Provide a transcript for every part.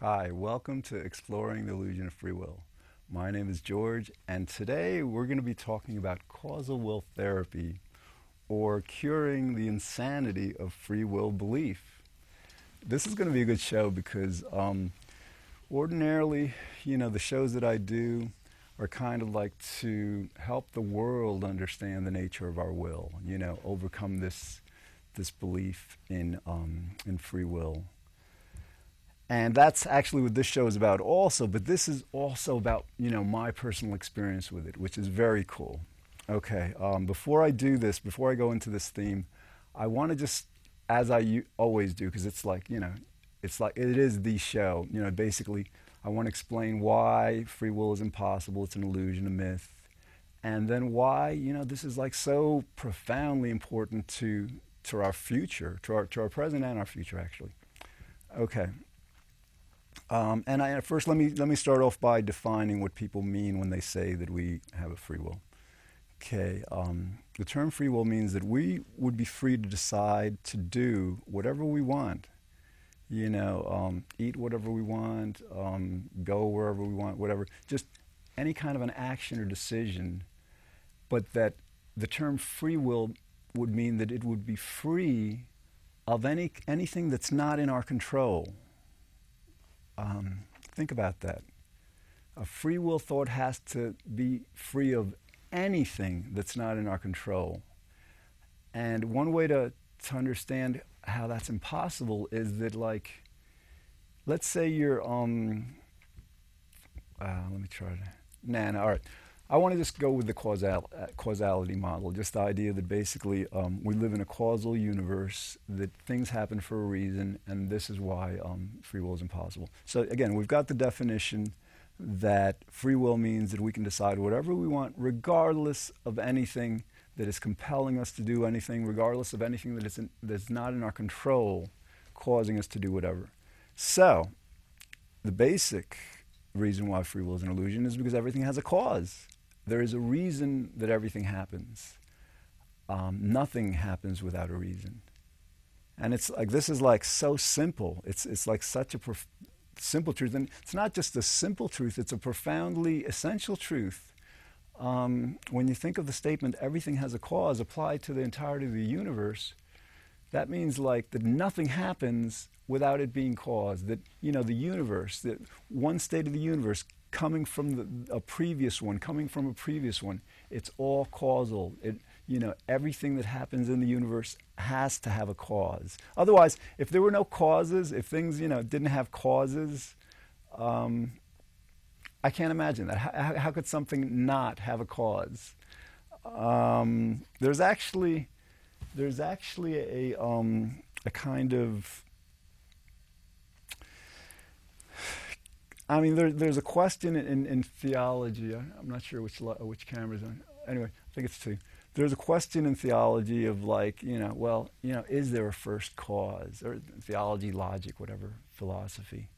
Hi, welcome to Exploring the Illusion of Free Will. My name is George, and today we're going to be talking about causal will therapy or curing the insanity of free will belief. This is going to be a good show because um, ordinarily, you know, the shows that I do are kind of like to help the world understand the nature of our will, you know, overcome this, this belief in, um, in free will. And that's actually what this show is about also, but this is also about, you know, my personal experience with it, which is very cool. Okay, um, before I do this, before I go into this theme, I want to just, as I u- always do, because it's like, you know, it's like, it is the show, you know, basically, I want to explain why free will is impossible, it's an illusion, a myth, and then why, you know, this is like so profoundly important to, to our future, to our, to our present and our future, actually. Okay, um, and I, first, let me, let me start off by defining what people mean when they say that we have a free will. Okay, um, the term free will means that we would be free to decide to do whatever we want. You know, um, eat whatever we want, um, go wherever we want, whatever. Just any kind of an action or decision. But that the term free will would mean that it would be free of any, anything that's not in our control. Um, think about that. A free will thought has to be free of anything that's not in our control. And one way to, to understand how that's impossible is that, like, let's say you're, um, uh, let me try to, nah, nah, all right. I want to just go with the causal, uh, causality model, just the idea that basically um, we live in a causal universe, that things happen for a reason, and this is why um, free will is impossible. So, again, we've got the definition that free will means that we can decide whatever we want, regardless of anything that is compelling us to do anything, regardless of anything that is in, that's not in our control, causing us to do whatever. So, the basic reason why free will is an illusion is because everything has a cause. There is a reason that everything happens. Um, nothing happens without a reason. And it's like, this is like so simple. It's, it's like such a prof- simple truth. And it's not just a simple truth, it's a profoundly essential truth. Um, when you think of the statement, everything has a cause applied to the entirety of the universe, that means like that nothing happens without it being caused. That, you know, the universe, that one state of the universe coming from the, a previous one, coming from a previous one. It's all causal. It, you know, everything that happens in the universe has to have a cause. Otherwise, if there were no causes, if things, you know, didn't have causes, um, I can't imagine that. How, how, could something not have a cause? Um, there's actually, there's actually a, um, a kind of I mean, there, there's a question in, in theology. I, am not sure which which camera's on. Anyway, I think it's two. There's a question in theology of like, you know, well, you know, is there a first cause or theology, logic, whatever philosophy?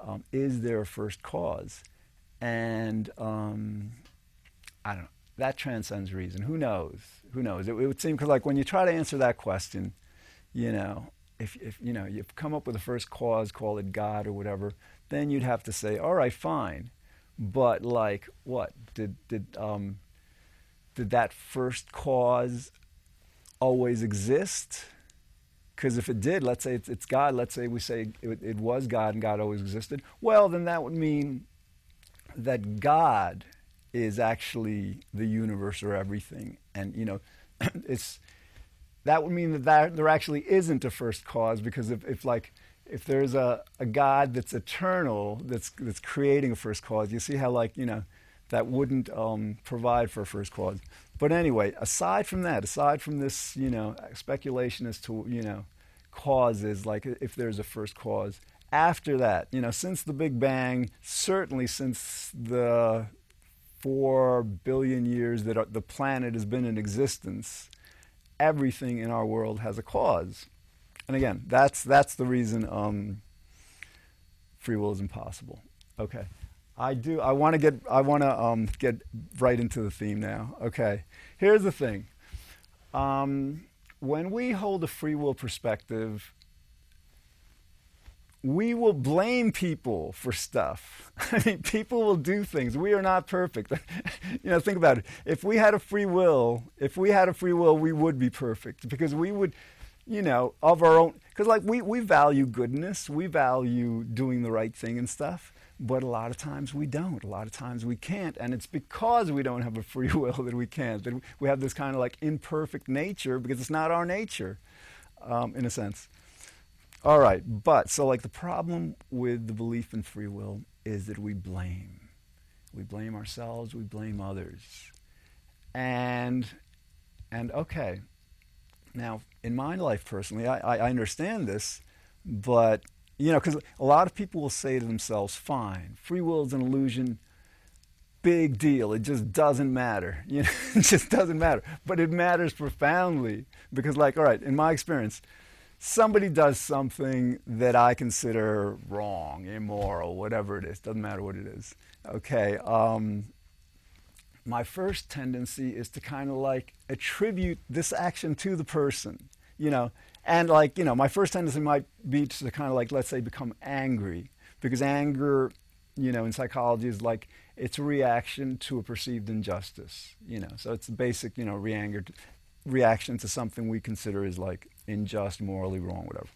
Um, is there a first cause? And um, I don't know. That transcends reason. Who knows? Who knows? It, it would seem because like when you try to answer that question, you know, if, if you know you've come up with a first cause, call it God or whatever, then you'd have to say, all right, fine, but like what did did um, did that first cause always exist? Because if it did, let's say it's, it's, God, let's say we say it, it was God and God always existed, well, then that would mean that God is actually the universe or everything. And, you know, it's, that would mean that, that there actually isn't a first cause because if, if like, if there's a, a God that's eternal, that's, that's creating a first cause, you see how, like, you know, that wouldn't um, provide for a first cause. But anyway, aside from that, aside from this, you know, speculation as to, you know, causes, like if there's a first cause, after that, you know, since the Big Bang, certainly since the four billion years that the planet has been in existence, everything in our world has a cause. And again, that's, that's the reason um, free will is impossible. Okay. I do. I want to get. I want to um, get right into the theme now. Okay. Here's the thing. Um, when we hold a free will perspective, we will blame people for stuff. I mean, people will do things. We are not perfect. you know, think about it. If we had a free will, if we had a free will, we would be perfect because we would, you know, of our own. Because like we we value goodness, we value doing the right thing and stuff. But a lot of times we don't. A lot of times we can't, and it's because we don't have a free will that we can't. That we have this kind of like imperfect nature because it's not our nature, um, in a sense. All right, but so like the problem with the belief in free will is that we blame. We blame ourselves, we blame others. And and okay. Now, in my life personally, I, I understand this, but you know, because a lot of people will say to themselves, fine, free will is an illusion, big deal. It just doesn't matter. You know, it just doesn't matter. But it matters profoundly because, like, all right, in my experience, somebody does something that I consider wrong, immoral, whatever it is, doesn't matter what it is. Okay, um, my first tendency is to kind of like attribute this action to the person, you know, and like, you know, my first tendency might be to kind of like, let's say, become angry, because anger, you know, in psychology is like it's a reaction to a perceived injustice, you know, so it's the basic, you know, re-anger, reaction to something we consider is like unjust, morally wrong, whatever.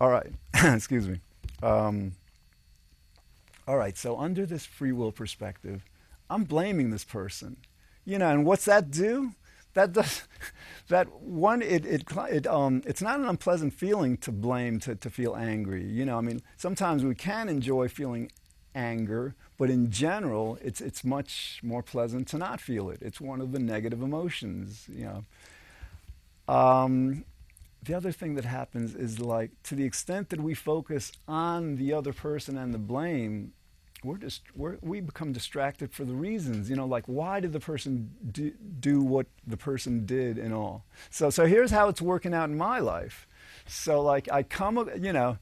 All right, excuse me. Um, all right, so under this free will perspective, I'm blaming this person. You know, and what's that do? That does that one. It it, it um. It's not an unpleasant feeling to blame, to to feel angry. You know, I mean, sometimes we can enjoy feeling anger, but in general, it's it's much more pleasant to not feel it. It's one of the negative emotions. You know. Um, the other thing that happens is like to the extent that we focus on the other person and the blame, we're just we're, we become distracted for the reasons. You know, like why did the person do, do what the person did and all. So so here's how it's working out in my life. So like I come, you know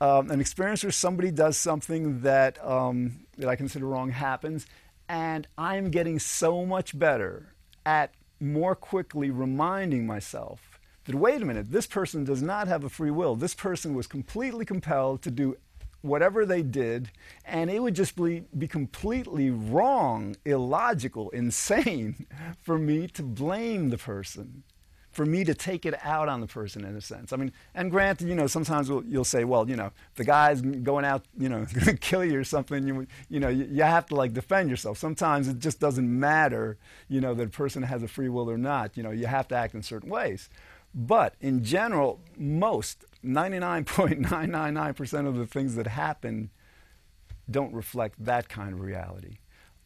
um, an experience where somebody does something that, um, that I consider wrong happens, and I'm getting so much better at more quickly reminding myself that, wait a minute, this person does not have a free will. This person was completely compelled to do whatever they did, and it would just be, be completely wrong, illogical, insane for me to blame the person for me to take it out on the person in a sense. I mean, and granted, you know, sometimes we'll, you'll say, well, you know, the guy's going out, you know, going to kill you or something. You, you know, you, you, have to like defend yourself. Sometimes it just doesn't matter, you know, that a person has a free will or not. You know, you have to act in certain ways. But in general, most 99.999% of the things that happen don't reflect that kind of reality.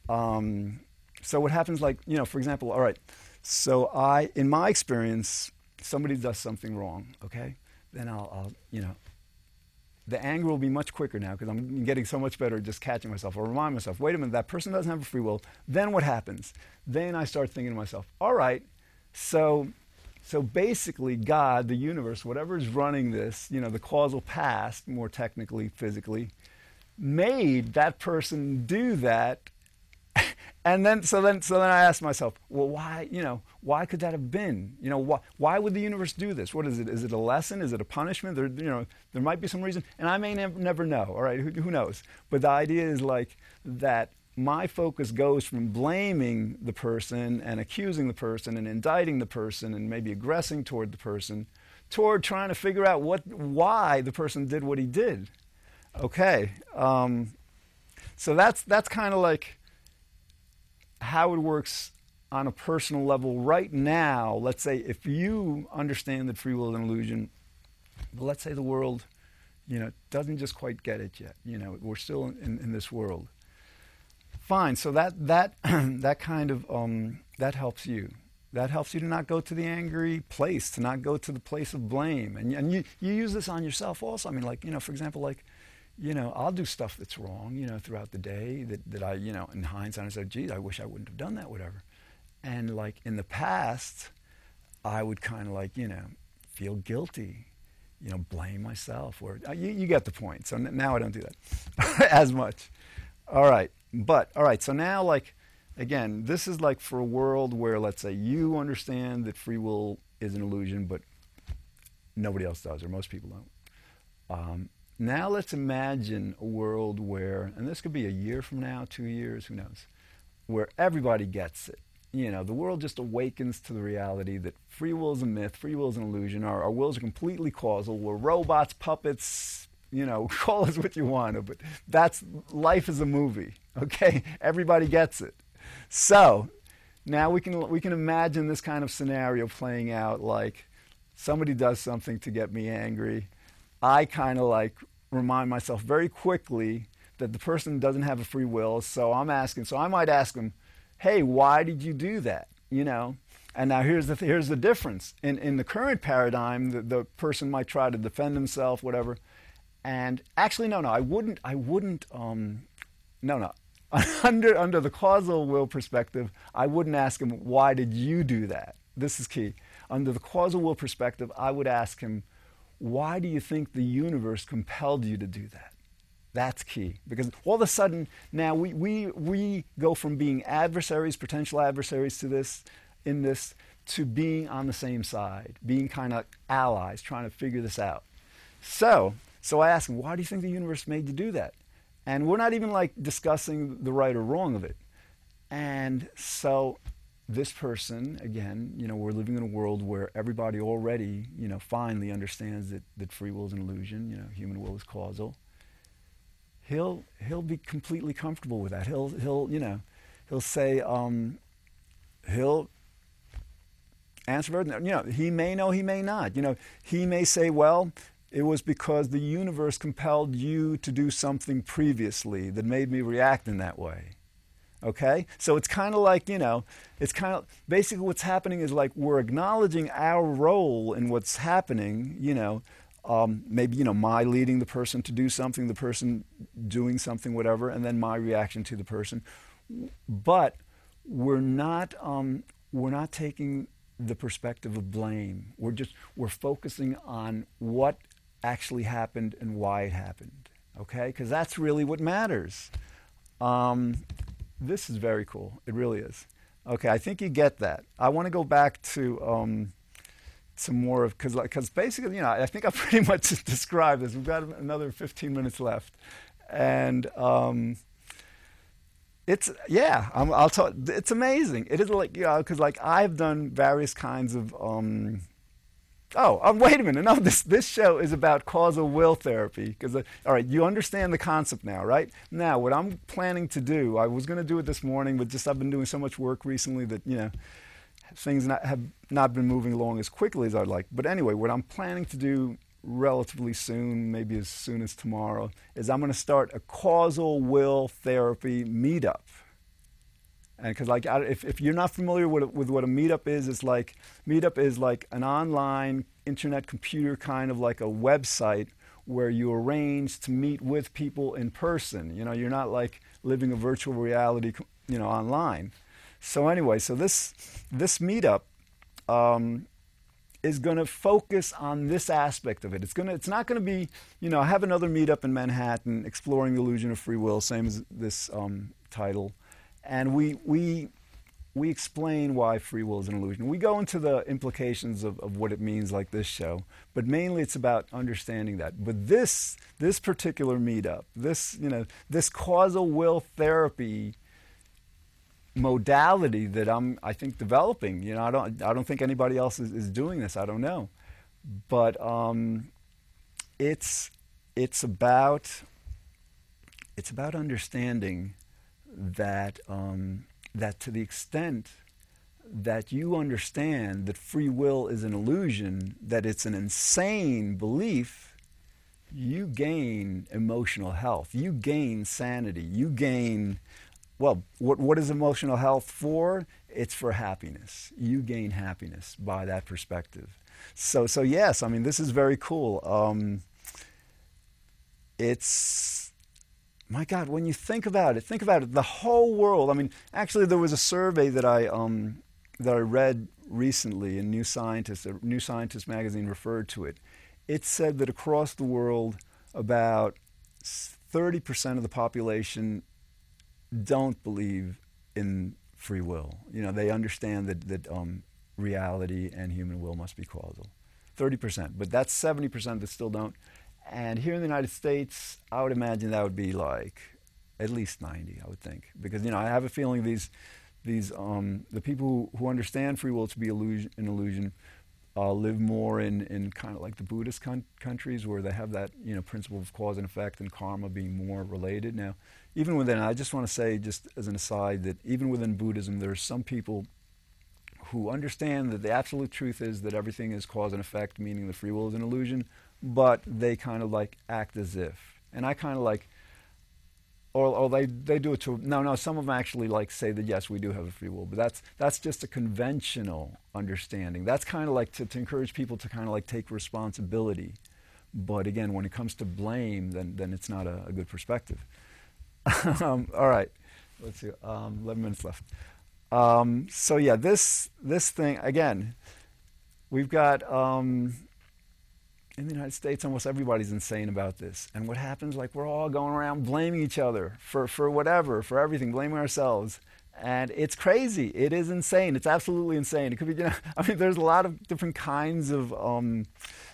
Um, so what happens, like, you know, for example, all right so I, in my experience, somebody does something wrong, okay? Then I'll, I'll you know, the anger will be much quicker now because I'm getting so much better at just catching myself. I'll remind myself, wait a minute, that person doesn't have a free will. Then what happens? Then I start thinking to myself, all right, so so basically, God, the universe, whatever is running this, you know, the causal past, more technically, physically, made that person do that and then so then so then I asked myself, well, why you know why could that have been? You know why why would the universe do this? What is it? Is it a lesson? Is it a punishment? There you know there might be some reason, and I may never never know. All right, who, who knows? But the idea is like that. My focus goes from blaming the person and accusing the person and indicting the person and maybe aggressing toward the person, toward trying to figure out what why the person did what he did. Okay, um, so that's that's kind of like how it works on a personal level right now, let's say if you understand that free will is an illusion, but let's say the world, you know, doesn't just quite get it yet. You know, we're still in, in this world. Fine. So that that that kind of um, that helps you. That helps you to not go to the angry place, to not go to the place of blame, and and you you use this on yourself also. I mean, like you know, for example, like you know, I'll do stuff that's wrong, you know, throughout the day that, that I, you know, in hindsight, I said, geez, I wish I wouldn't have done that, whatever. And like in the past, I would kind of like, you know, feel guilty, you know, blame myself, or uh, you, you get the point. So n- now I don't do that as much. All right. But, all right. So now, like, again, this is like for a world where, let's say, you understand that free will is an illusion, but nobody else does, or most people don't Um, now let's imagine a world where, and this could be a year from now, two years, who knows, where everybody gets it. You know, the world just awakens to the reality that free will is a myth, free will is an illusion, our, our wills are completely causal, we're robots, puppets, you know, call us what you want, but that's life is a movie, okay? Everybody gets it. So now we can, we can imagine this kind of scenario playing out like somebody does something to get me angry. I kind of like remind myself very quickly that the person doesn't have a free will. So I'm asking, so I might ask them, hey, why did you do that? You know? And now here's the, here's the difference. In, in the current paradigm, the, the person might try to defend himself, whatever. And actually, no, no, I wouldn't, I wouldn't, um, no, no. under, under the causal will perspective, I wouldn't ask him, why did you do that? This is key. Under the causal will perspective, I would ask him, why do you think the universe compelled you to do that? That's key. Because all of a sudden, now we, we, we go from being adversaries, potential adversaries to this, in this, to being on the same side, being kind of allies, trying to figure this out. So, so I ask him, why do you think the universe made you do that? And we're not even like discussing the right or wrong of it. And so this person, again, you know, we're living in a world where everybody already, you know, finally understands that, that free will is an illusion, you know, human will is causal. He'll, he'll be completely comfortable with that. He'll, he'll you know, he'll say, um, he'll answer everything. You know, he may know, he may not. You know, he may say, well, it was because the universe compelled you to do something previously that made me react in that way. Okay? So it's kind of like, you know, it's kind of basically what's happening is like we're acknowledging our role in what's happening, you know. Um, maybe, you know, my leading the person to do something, the person doing something, whatever, and then my reaction to the person. But we're not, um, we're not taking the perspective of blame. We're just, we're focusing on what actually happened and why it happened. Okay? Because that's really what matters. Um, this is very cool. It really is. Okay, I think you get that. I want to go back to um, some more of because because basically, you know, I think I pretty much described this. We've got another 15 minutes left, and um, it's yeah. i will tell. It's amazing. It is like you know because like I've done various kinds of um, Oh, um, wait a minute. No, this, this show is about causal will therapy. Because, uh, all right, you understand the concept now, right? Now, what I'm planning to do, I was going to do it this morning, but just I've been doing so much work recently that, you know, things not, have not been moving along as quickly as I'd like. But anyway, what I'm planning to do relatively soon, maybe as soon as tomorrow, is I'm going to start a causal will therapy meetup. And because like if, if you're not familiar with, with what a meetup is, it's like meetup is like an online internet computer kind of like a website where you arrange to meet with people in person. You know, you're not like living a virtual reality, you know, online. So anyway, so this this meetup um, is going to focus on this aspect of it. It's going to it's not going to be, you know, have another meetup in Manhattan exploring the illusion of free will, same as this um, title. And we, we, we explain why free will is an illusion. We go into the implications of, of what it means, like this show, but mainly it's about understanding that. But this, this particular meetup, this, you know, this causal will therapy modality that I'm, I think, developing. You know, I don't, I don't think anybody else is, is doing this. I don't know, but um, it's, it's about, it's about understanding that, um, that to the extent that you understand that free will is an illusion, that it's an insane belief, you gain emotional health. You gain sanity. You gain, well, what, what is emotional health for? It's for happiness. You gain happiness by that perspective. So, so yes, I mean, this is very cool. Um, it's my God, when you think about it, think about it. The whole world. I mean, actually, there was a survey that I um, that I read recently in New Scientist. New Scientist magazine referred to it. It said that across the world, about 30% of the population don't believe in free will. You know, they understand that that um, reality and human will must be causal. 30%, but that's 70% that still don't. And here in the United States, I would imagine that would be like at least 90, I would think. Because, you know, I have a feeling these, these um, the people who, who understand free will to be illusion, an illusion uh, live more in, in kind of like the Buddhist con- countries where they have that, you know, principle of cause and effect and karma being more related. Now, even within, I just want to say, just as an aside, that even within Buddhism, there are some people who understand that the absolute truth is that everything is cause and effect, meaning the free will is an illusion, but they kind of like act as if. And I kind of like, or, or they, they do it to, no, no, some of them actually like say that yes, we do have a free will, but that's, that's just a conventional understanding. That's kind of like to, to encourage people to kind of like take responsibility. But again, when it comes to blame, then, then it's not a, a good perspective. um, all right, let's see, um, 11 minutes left. Um, so yeah, this, this thing, again, we've got, um, in the United States, almost everybody's insane about this. And what happens, like, we're all going around blaming each other for, for whatever, for everything, blaming ourselves. And it's crazy. It is insane. It's absolutely insane. It could be, you know, I mean, there's a lot of different kinds of um,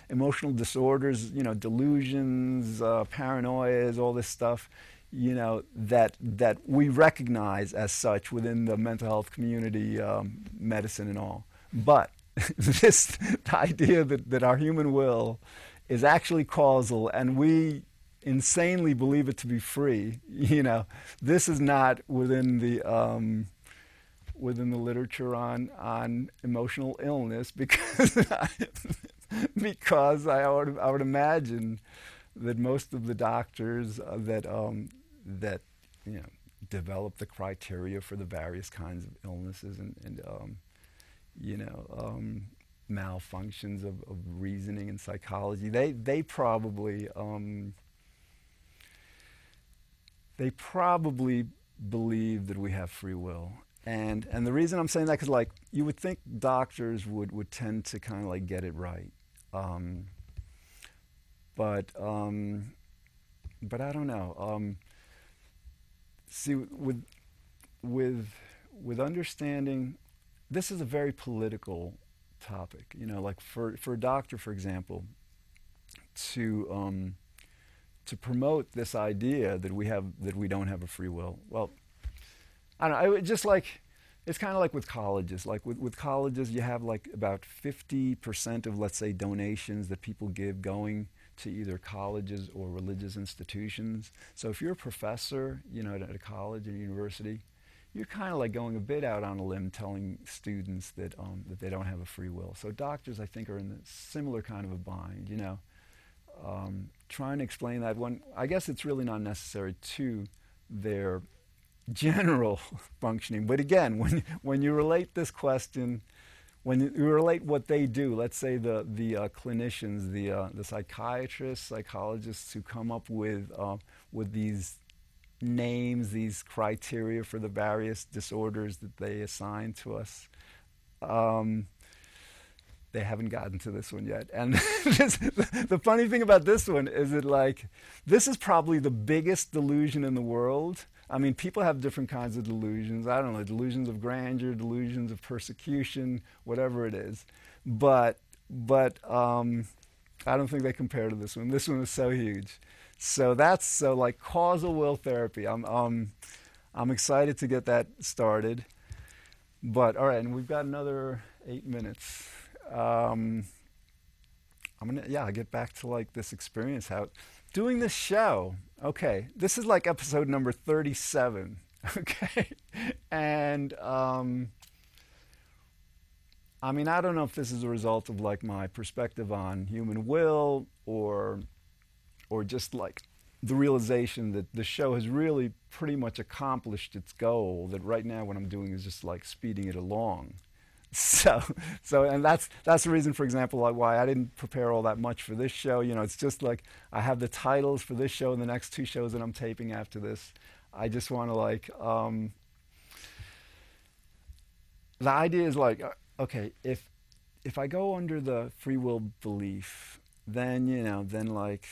emotional disorders, you know, delusions, uh, paranoias, all this stuff, you know, that, that we recognize as such within the mental health community, um, medicine and all. But this idea that, that our human will is actually causal and we insanely believe it to be free, you know, this is not within the um, within the literature on on emotional illness because I, because I would I would imagine that most of the doctors uh, that um, that you know develop the criteria for the various kinds of illnesses and, and um, you know, um, malfunctions of, of, reasoning and psychology. They, they probably, um, they probably believe that we have free will. And, and the reason I'm saying that, because like, you would think doctors would, would tend to kind of like get it right. Um, but, um, but I don't know. Um, see, with, with, with understanding this is a very political topic. You know, like for, for a doctor, for example, to um, to promote this idea that we have that we don't have a free will. Well, I don't know. I, just like it's kind of like with colleges. Like with, with colleges, you have like about 50% of, let's say, donations that people give going to either colleges or religious institutions. So if you're a professor, you know, at a college or university, you're kind of like going a bit out on a limb telling students that, um, that they don't have a free will. So doctors, I think, are in a similar kind of a bind, you know. Um, trying to explain that one, I guess it's really not necessary to their general functioning. But again, when, when you relate this question, when you relate what they do, let's say the, the uh, clinicians, the, uh, the psychiatrists, psychologists who come up with, uh, with these names, these criteria for the various disorders that they assign to us. Um, they haven't gotten to this one yet. And the funny thing about this one is that, like, this is probably the biggest delusion in the world. I mean, people have different kinds of delusions. I don't know, delusions of grandeur, delusions of persecution, whatever it is. But, but um, I don't think they compare to this one. This one is so huge. So that's so like causal will therapy. I'm um, I'm excited to get that started. But all right, and we've got another eight minutes. Um, I'm gonna yeah, I'll get back to like this experience how doing this show. Okay, this is like episode number 37. Okay, and um, I mean I don't know if this is a result of like my perspective on human will or or just like the realization that the show has really pretty much accomplished its goal that right now what i'm doing is just like speeding it along. So so and that's that's the reason for example like why i didn't prepare all that much for this show. You know it's just like i have the titles for this show and the next two shows that i'm taping after this. I just want to like um, the idea is like uh, okay if if i go under the free will belief then you know then like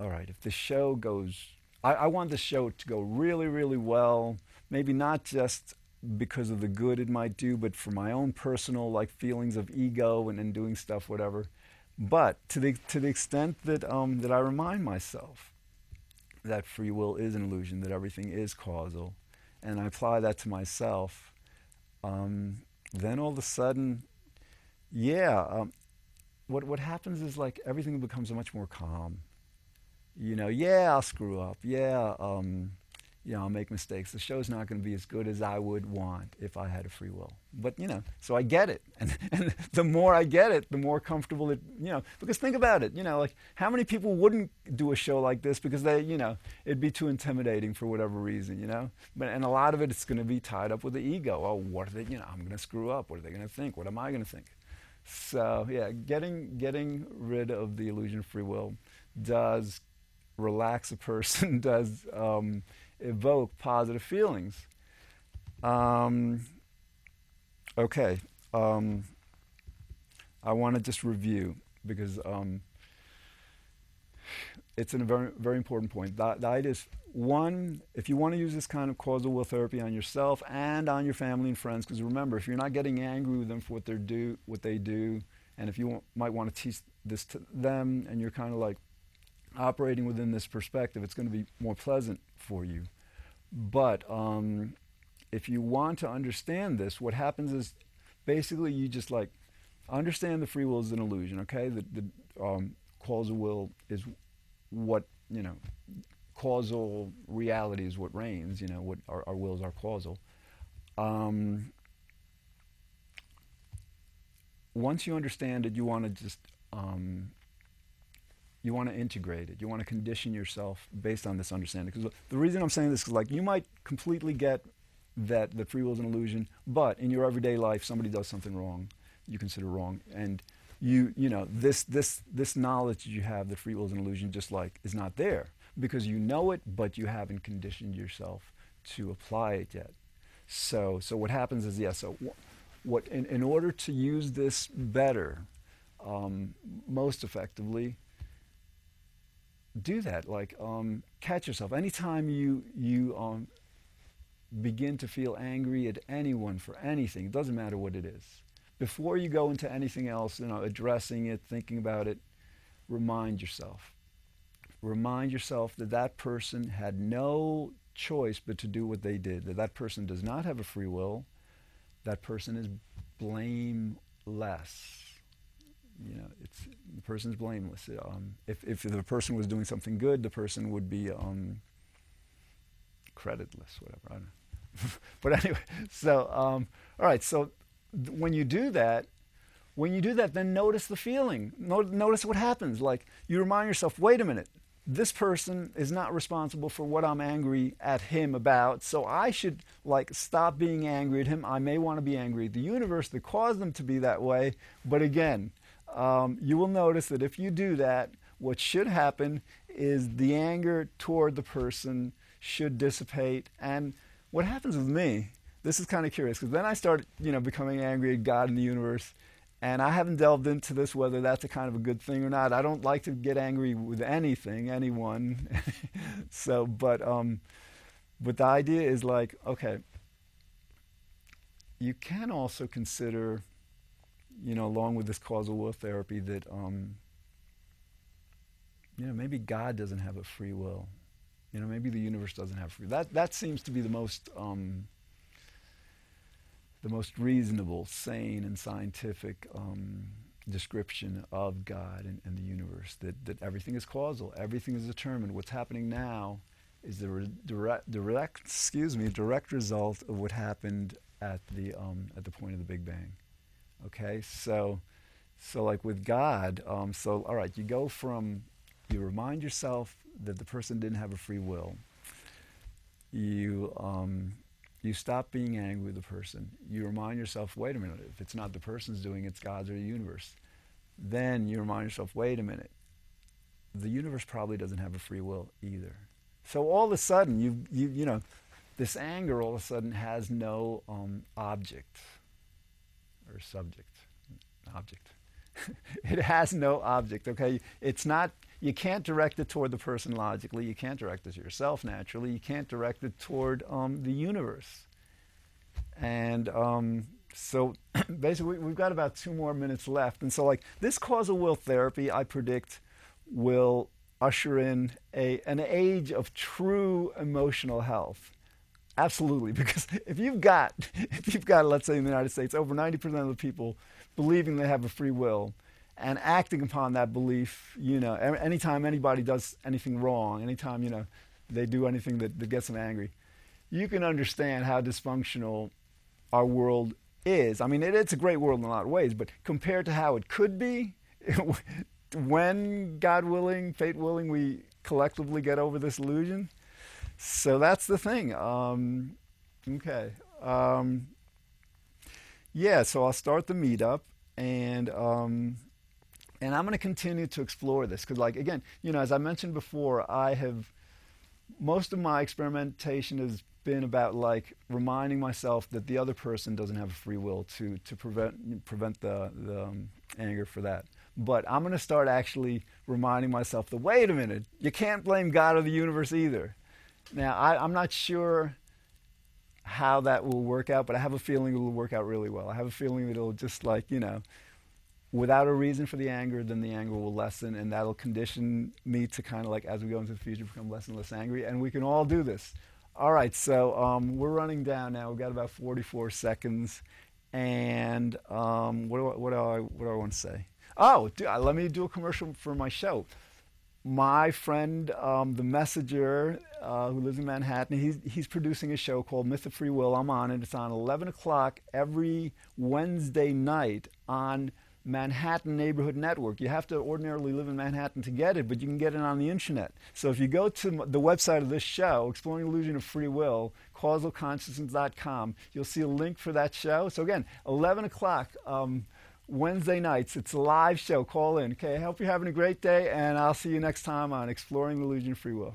all right, if the show goes, I, I want the show to go really, really well, maybe not just because of the good it might do, but for my own personal like feelings of ego and, doing stuff, whatever, But to the to the extent that um, that I remind myself that free will is an illusion, that everything is causal, and I apply that to myself, um, then all of a sudden, yeah, um, what what happens is like everything becomes much more calm. You know, yeah, I'll screw up. Yeah, um, you know, I'll make mistakes. The show's not going to be as good as I would want if I had a free will. But, you know, so I get it. And, and the more I get it, the more comfortable it, you know, because think about it, you know, like how many people wouldn't do a show like this because they, you know, it'd be too intimidating for whatever reason, you know? But, and a lot of it, it's going to be tied up with the ego. Oh, what are they, you know, I'm going to screw up. What are they going to think? What am I going to think? So, yeah, getting, getting rid of the illusion of free will does relax a person, does, um, evoke positive feelings. Um, okay, um, I want to just review because um, it's a very, very important point. The, the idea is one, if you want to use this kind of causal will therapy on yourself and on your family and friends, because remember, if you're not getting angry with them for what they do, what they do, and if you want, might want to teach this to them, and you're kind of like operating within this perspective, it's going to be more pleasant for you. But um, if you want to understand this, what happens is basically you just like understand the free will is an illusion, okay? The, the um, causal will is what, you know, causal reality is what reigns, you know, what our, our wills are causal. Um, once you understand it, you want to just um, you want to integrate it. You want to condition yourself based on this understanding. Because the reason I'm saying this is like you might completely get that the free will is an illusion, but in your everyday life, somebody does something wrong, you consider wrong, and you you know this this this knowledge you have that free will is an illusion just like is not there because you know it, but you haven't conditioned yourself to apply it yet. So so what happens is yeah. So what in, in order to use this better, um, most effectively do that. Like, um, catch yourself. Anytime you you um, begin to feel angry at anyone for anything, it doesn't matter what it is. Before you go into anything else, you know, addressing it, thinking about it, remind yourself. Remind yourself that that person had no choice but to do what they did. That that person does not have a free will. That person is blameless you know, it's the person's blameless. Um, if if the person was doing something good, the person would be um, creditless, whatever. But anyway, so um, all right. So th- when you do that, when you do that, then notice the feeling. No- notice what happens. Like you remind yourself, wait a minute. This person is not responsible for what I'm angry at him about, so I should like stop being angry at him. I may want to be angry at the universe that caused them to be that way, but again, um, you will notice that if you do that, what should happen is the anger toward the person should dissipate. And what happens with me, this is kind of curious, because then I start, you know, becoming angry at God and the universe. And I haven't delved into this whether that's a kind of a good thing or not. I don't like to get angry with anything, anyone. so, but um, but the idea is like, okay, you can also consider you know, along with this causal will therapy, that um, you know maybe God doesn't have a free will. You know, maybe the universe doesn't have free. That that seems to be the most um, the most reasonable, sane, and scientific um, description of God and, and, the universe. That that everything is causal, everything is determined. What's happening now is the re- direct, direct, excuse me, direct result of what happened at the um, at the point of the Big Bang. Okay, so so like with God, um, so all right, you go from you remind yourself that the person didn't have a free will. You um, you stop being angry with the person. You remind yourself, wait a minute, if it's not the person's doing, it's God's or the universe. Then you remind yourself, wait a minute, the universe probably doesn't have a free will either. So all of a sudden, you you you know, this anger all of a sudden has no um, object or subject, object. it has no object, okay? It's not, you can't direct it toward the person logically. You can't direct it to yourself naturally. You can't direct it toward um, the universe. And um, so basically, we've got about two more minutes left. And so, like, this causal will therapy, I predict, will usher in a, an age of true emotional health. Absolutely, because if you've got, if you've got, let's say in the United States, over 90% of the people believing they have a free will and acting upon that belief, you know, anytime anybody does anything wrong, anytime, you know, they do anything that, that gets them angry, you can understand how dysfunctional our world is. I mean, it, it's a great world in a lot of ways, but compared to how it could be, when, God willing, fate willing, we collectively get over this illusion. So that's the thing. Um, okay. Um, yeah, so I'll start the meetup, and um, and I'm going to continue to explore this because, like, again, you know, as I mentioned before, I have most of my experimentation has been about like reminding myself that the other person doesn't have a free will to to prevent prevent the the um, anger for that. But I'm going to start actually reminding myself that wait a minute, you can't blame God or the universe either. Now I, I'm not sure how that will work out, but I have a feeling it will work out really well. I have a feeling that it'll just like you know without a reason for the anger, then the anger will lessen, and that'll condition me to kind of like, as we go into the future, become less and less angry. And we can all do this. All right, so um, we're running down now. We've got about 44 seconds. And um, what, do I, what, do I, what do I want to say? Oh, do, uh, let me do a commercial for my show. My friend, um, the messenger, uh, who lives in Manhattan, he's, he's producing a show called Myth of Free Will. I'm on it. It's on 11 o'clock every Wednesday night on Manhattan Neighborhood Network. You have to ordinarily live in Manhattan to get it, but you can get it on the internet. So if you go to the website of this show, Exploring the Illusion of Free Will, causalconsciousness.com, you'll see a link for that show. So again, 11 o'clock um, Wednesday nights. It's a live show. Call in. Okay, I hope you're having a great day, and I'll see you next time on Exploring the Illusion of Free Will.